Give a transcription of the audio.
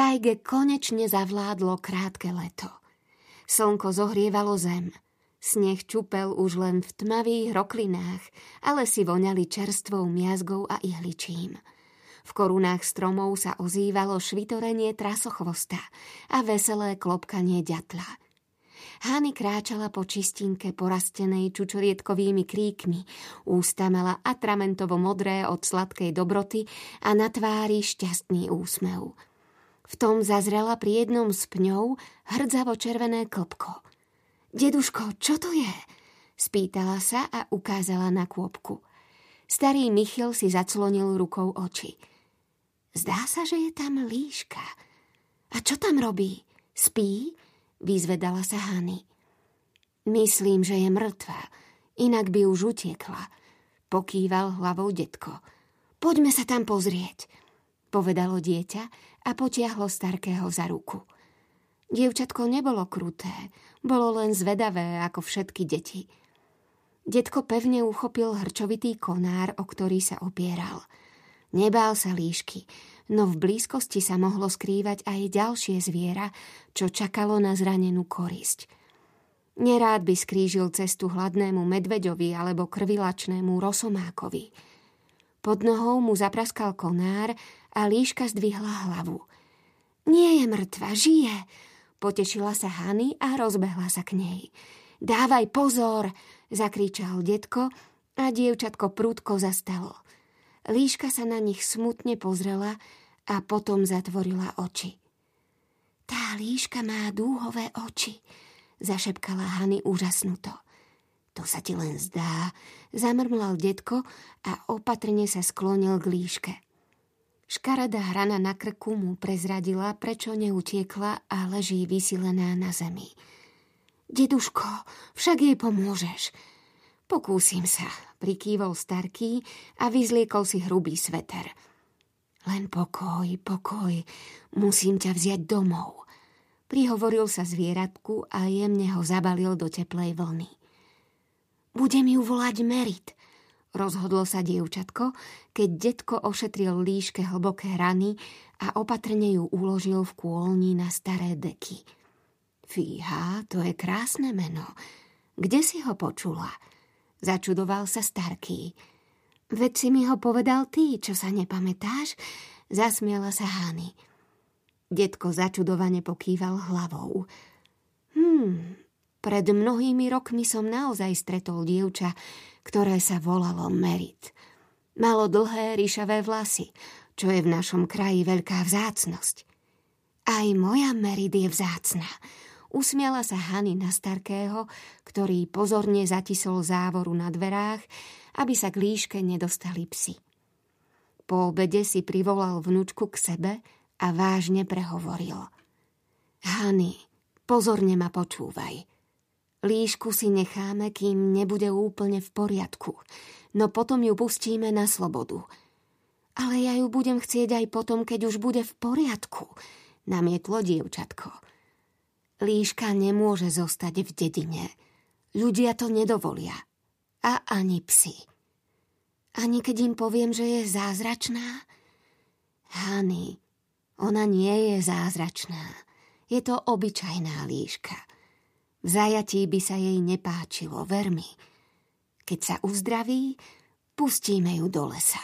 tajge konečne zavládlo krátke leto. Slnko zohrievalo zem. Sneh čupel už len v tmavých roklinách, ale si voňali čerstvou miazgou a ihličím. V korunách stromov sa ozývalo švitorenie trasochvosta a veselé klopkanie ďatla – Hany kráčala po čistinke porastenej čučorietkovými kríkmi, ústa mala atramentovo modré od sladkej dobroty a na tvári šťastný úsmev. V tom zazrela pri jednom z pňov hrdzavo červené klopko. Deduško, čo to je? Spýtala sa a ukázala na kôpku. Starý Michal si zaclonil rukou oči. Zdá sa, že je tam líška. A čo tam robí? Spí? vyzvedala sa Hany. Myslím, že je mŕtva, inak by už utiekla, pokýval hlavou detko. Poďme sa tam pozrieť, povedalo dieťa a potiahlo starkého za ruku. Dievčatko nebolo kruté, bolo len zvedavé ako všetky deti. Detko pevne uchopil hrčovitý konár, o ktorý sa opieral. Nebál sa líšky, no v blízkosti sa mohlo skrývať aj ďalšie zviera, čo čakalo na zranenú korisť. Nerád by skrížil cestu hladnému medveďovi alebo krvilačnému rosomákovi. Pod nohou mu zapraskal konár a líška zdvihla hlavu. Nie je mŕtva, žije, potešila sa Hany a rozbehla sa k nej. Dávaj pozor, zakričal detko a dievčatko prúdko zastalo. Líška sa na nich smutne pozrela a potom zatvorila oči. Tá líška má dúhové oči, zašepkala Hany úžasnuto. To sa ti len zdá, zamrmlal detko a opatrne sa sklonil k líške. Škaredá hrana na krku mu prezradila, prečo neutiekla a leží vysilená na zemi. Deduško, však jej pomôžeš. Pokúsim sa, prikývol starký a vyzliekol si hrubý sveter – len pokoj, pokoj, musím ťa vziať domov. Prihovoril sa zvieratku a jemne ho zabalil do teplej vlny. Budem ju volať Merit, rozhodlo sa dievčatko, keď detko ošetril líške hlboké rany a opatrne ju uložil v kôlni na staré deky. Fíha, to je krásne meno. Kde si ho počula? Začudoval sa starký. Veď si mi ho povedal ty, čo sa nepamätáš? Zasmiala sa Hany. Detko začudovane pokýval hlavou. Hmm, pred mnohými rokmi som naozaj stretol dievča, ktoré sa volalo Merit. Malo dlhé ríšavé vlasy, čo je v našom kraji veľká vzácnosť. Aj moja Merit je vzácna. Usmiala sa Hany na starkého, ktorý pozorne zatisol závoru na dverách aby sa k líške nedostali psi. Po obede si privolal vnúčku k sebe a vážne prehovoril. Hany, pozorne ma počúvaj. Líšku si necháme, kým nebude úplne v poriadku, no potom ju pustíme na slobodu. Ale ja ju budem chcieť aj potom, keď už bude v poriadku, namietlo dievčatko. Líška nemôže zostať v dedine. Ľudia to nedovolia a ani psi. Ani keď im poviem, že je zázračná? Hany, ona nie je zázračná. Je to obyčajná líška. V zajatí by sa jej nepáčilo, ver mi. Keď sa uzdraví, pustíme ju do lesa.